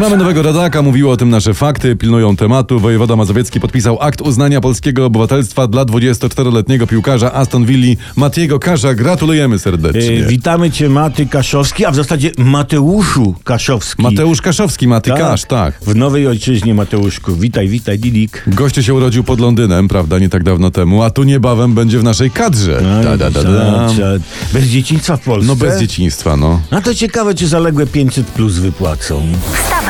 Mamy nowego rodaka, mówiły o tym nasze fakty, pilnują tematu. Wojewoda Mazowiecki podpisał akt uznania polskiego obywatelstwa dla 24-letniego piłkarza Aston Villa Matiego Kasza. Gratulujemy serdecznie. E, witamy cię Maty Kaszowski, a w zasadzie Mateuszu Kaszowski. Mateusz Kaszowski, Maty Kasz, tak. W nowej ojczyźnie Mateuszku. Witaj, witaj Didik. Gościu się urodził pod Londynem, prawda, nie tak dawno temu, a tu niebawem będzie w naszej kadrze. Da, da, da, da. Bez dzieciństwa w Polsce? No bez dzieciństwa, no. No to ciekawe, czy zaległe 500 plus wypłacą. Wstawaj,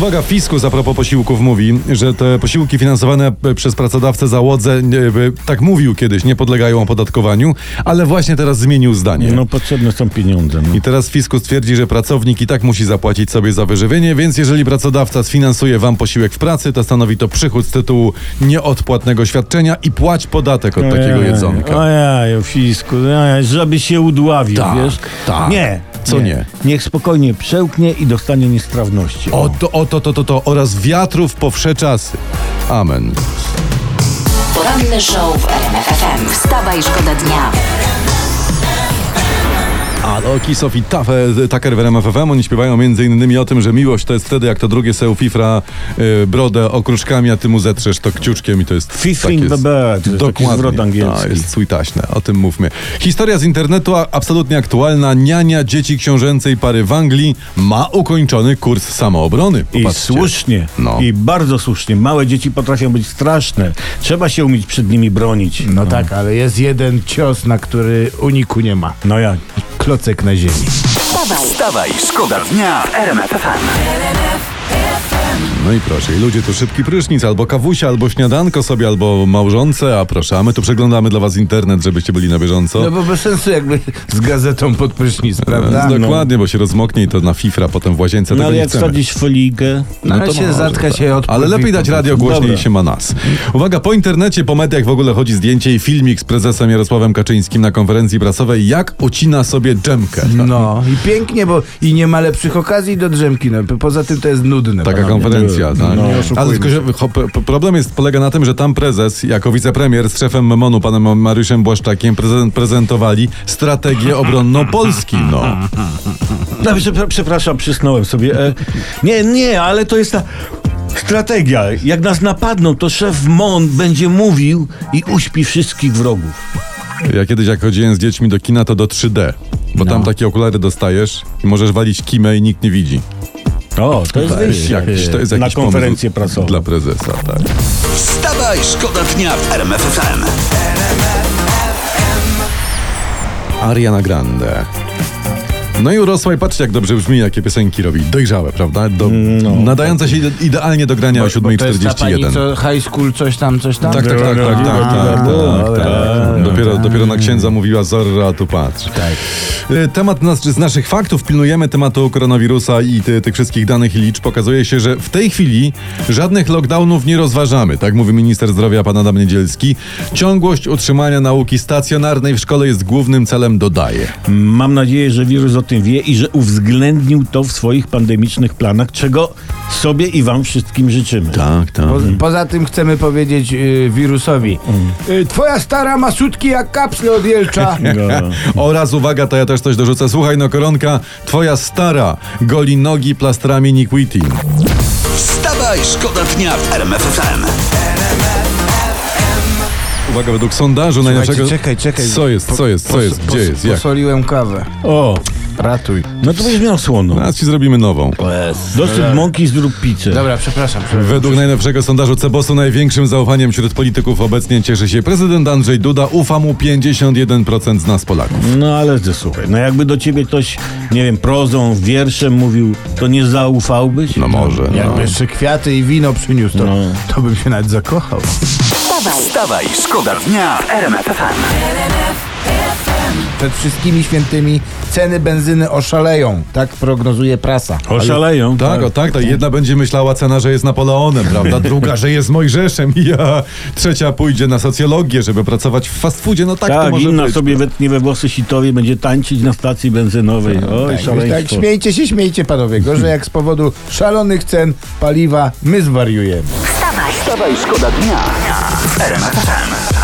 Uwaga, Fiskus a propos posiłków mówi, że te posiłki finansowane e, przez pracodawcę załodze, nie, e, tak mówił kiedyś, nie podlegają opodatkowaniu, ale właśnie teraz zmienił zdanie. No potrzebne są pieniądze. No. I teraz Fiskus twierdzi, że pracownik i tak musi zapłacić sobie za wyżywienie, więc jeżeli pracodawca sfinansuje wam posiłek w pracy, to stanowi to przychód z tytułu nieodpłatnego świadczenia i płać podatek od takiego jedzonka. Ojej, fisku, ojej, żeby się udławił, Tak, wiesz? tak. Nie. Co nie? Niech spokojnie przełknie i dostanie niestrawności. O to, o to, to, to, to oraz wiatrów po wsze czasy. Amen. poranny show w RMF FM. Wstawaj, szkoda dnia. A Loki, Sophie Taffe, Tucker w RMF FM, oni śpiewają między innymi o tym, że miłość to jest wtedy, jak to drugie se fifra y, brodę okruszkami, a ty mu zetrzesz to kciuczkiem i to jest... Fifring tak the bird, to jest taki Dokładnie. zwrot angielski. To jest sweetaśne, o tym mówmy. Historia z internetu absolutnie aktualna. Niania dzieci książęcej pary w Anglii ma ukończony kurs samoobrony. I Popatrzcie. słusznie, No. i bardzo słusznie. Małe dzieci potrafią być straszne. Trzeba się umieć przed nimi bronić. No tak, ale jest jeden cios, na który uniku nie ma. No jak? Klocek na ziemi. Wstawaj, Wstawaj, szkoda dnia w RMF FM. No i proszę, i ludzie tu szybki prysznic, albo kawusia, albo śniadanko sobie, albo małżonce, a proszę, a my tu przeglądamy dla was internet, żebyście byli na bieżąco. No bo bez sensu jakby z gazetą pod prysznic, prawda? E, Dokładnie, bo się rozmoknie i to na fifra potem w łazience No ale jak wsadzić folijkę? No, ale to się może, zatka tak. się od Ale lepiej dać radio głośniej Dobra. się ma nas. Uwaga, po internecie, po mediach w ogóle chodzi zdjęcie i filmik z prezesem Jarosławem Kaczyńskim na konferencji prasowej, jak ucina sobie dżemkę. No i pięknie, bo i nie ma lepszych okazji do drzemki. No, poza tym to jest nudne. Taka panowie. Konferencja, tak. No, Ale tylko, że problem jest, polega na tym, że tam prezes, jako wicepremier z szefem MONU, panem Mariuszem Błaszczakiem, prezent, prezentowali strategię obronną Polski. No. No, przepra- przepraszam, przysnąłem sobie. E, nie, nie, ale to jest ta strategia. Jak nas napadną, to szef MON będzie mówił i uśpi wszystkich wrogów. Ja kiedyś jak chodziłem z dziećmi do kina, to do 3D. Bo tam takie okulary dostajesz i możesz walić kimę i nikt nie widzi. O, to jest wyjście Jakiś, to jest na jakiś konferencję pomysł prasową. Dla prezesa, tak. Wstawaj, szkoda dnia w RMF FM. Ariana Grande. No i urosła i patrzcie jak dobrze brzmi, jakie piosenki robi. Dojrzałe, prawda? Do, No. nadające się ide- idealnie do grania o Bo to jest ta pani, 7.41. co high school, coś tam, coś tam? Tak, tak, tak, tak, tak, tak, tak, tak. Dopiero, dopiero na księdza mówiła Zorro, a tu patrz. E, Temat nas, z naszych faktów, pilnujemy tematu koronawirusa i ty, tych wszystkich danych i liczb. Okazuje się, że w tej chwili żadnych lockdownów nie rozważamy, tak mówi minister zdrowia pan Adam Niedzielski. Ciągłość utrzymania nauki stacjonarnej w szkole jest głównym celem, dodaje. Mam nadzieję, że wirus o tym wie i że uwzględnił to w swoich pandemicznych planach, czego sobie i wam wszystkim życzymy. Tak, tak. Po, poza tym chcemy powiedzieć y, wirusowi. Y, twoja stara ma sutki jak kapsle od jelcza. No. Oraz uwaga, to ja też coś dorzucę. Słuchaj, no koronka, twoja stara goli nogi plastrami Nick Whitty. Wstawaj, szkoda dnia w RMF FM. Uwaga, według sondażu najnowszego... czekaj, czekaj. Co jest, co jest, co jest, gdzie jest, jak? Posoliłem kawę. O, Ratuj. no to będziesz miał słono. Teraz ci zrobimy nową. Dosyć mąki, zrób pizzę. Dobra, przepraszam. przepraszam. Według najnowszego sondażu Cebosu największym zaufaniem wśród polityków obecnie cieszy się prezydent Andrzej Duda. Ufa mu 51% z nas Polaków. No ale ty, słuchaj, no jakby do ciebie ktoś, nie wiem, prozą, wierszem mówił, to nie zaufałbyś? No może, no. Jakby jeszcze kwiaty i wino przyniósł, to, No. to bym się nawet zakochał. wstawaj, Wstawaj, szkoda dnia w RMF FM. Przed wszystkimi świętymi ceny benzyny oszaleją. Tak prognozuje prasa. Oszaleją. Tak, o tak, ta jedna będzie myślała cena, że jest Napoleonem, prawda? Druga, że jest Mojżeszem i ja. Trzecia pójdzie na socjologię, żeby pracować w fast foodzie. No tak, to Tak, może inna być. sobie wetnie we włosy sitowi, będzie tańczyć na stacji benzynowej. Oj, Tak, szaleństwo. tak, śmiejcie się, śmiejcie panowie. Gorzej jak z powodu szalonych cen paliwa my zwariujemy. Wstawaj, Wstawaj, szkoda dnia FM.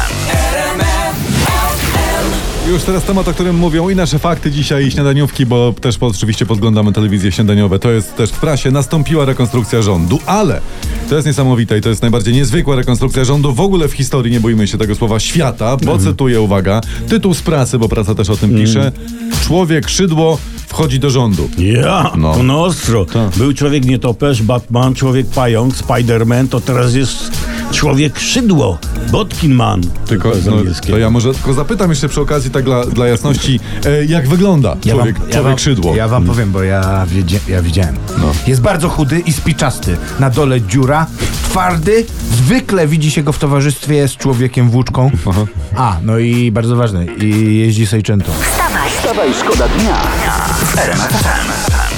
Już teraz temat, o którym mówią i nasze fakty dzisiaj i śniadaniówki, bo też po, oczywiście podglądamy telewizje śniadaniowe. To jest też w prasie. Nastąpiła rekonstrukcja rządu, ale to jest niesamowite i to jest najbardziej niezwykła rekonstrukcja rządu w ogóle w historii, nie bójmy się tego słowa, świata, bo cytuję, uwaga, tytuł z pracy, bo prasa też o tym pisze. Człowiek szydło wchodzi do rządu. Ja, No. to na ostro. Był człowiek nietoperz, Batman, człowiek pająk, Spider-Man, to teraz jest człowiek szydło, Botkinman. Tylko, z no, to ja może tylko zapytam jeszcze przy okazji, tak dla, dla jasności, e, jak wygląda człowiek, człowiek wam, szydło? Ja wam powiem, bo ja, wiedzie, ja widziałem. No. Jest bardzo chudy i spiczasty. Na dole dziura, twardy. Zwykle widzi się go w towarzystwie z człowiekiem włóczką. A, no i bardzo ważne, i jeździ sejczętą. wstawaj, Wstawaj, szkoda dnia FM.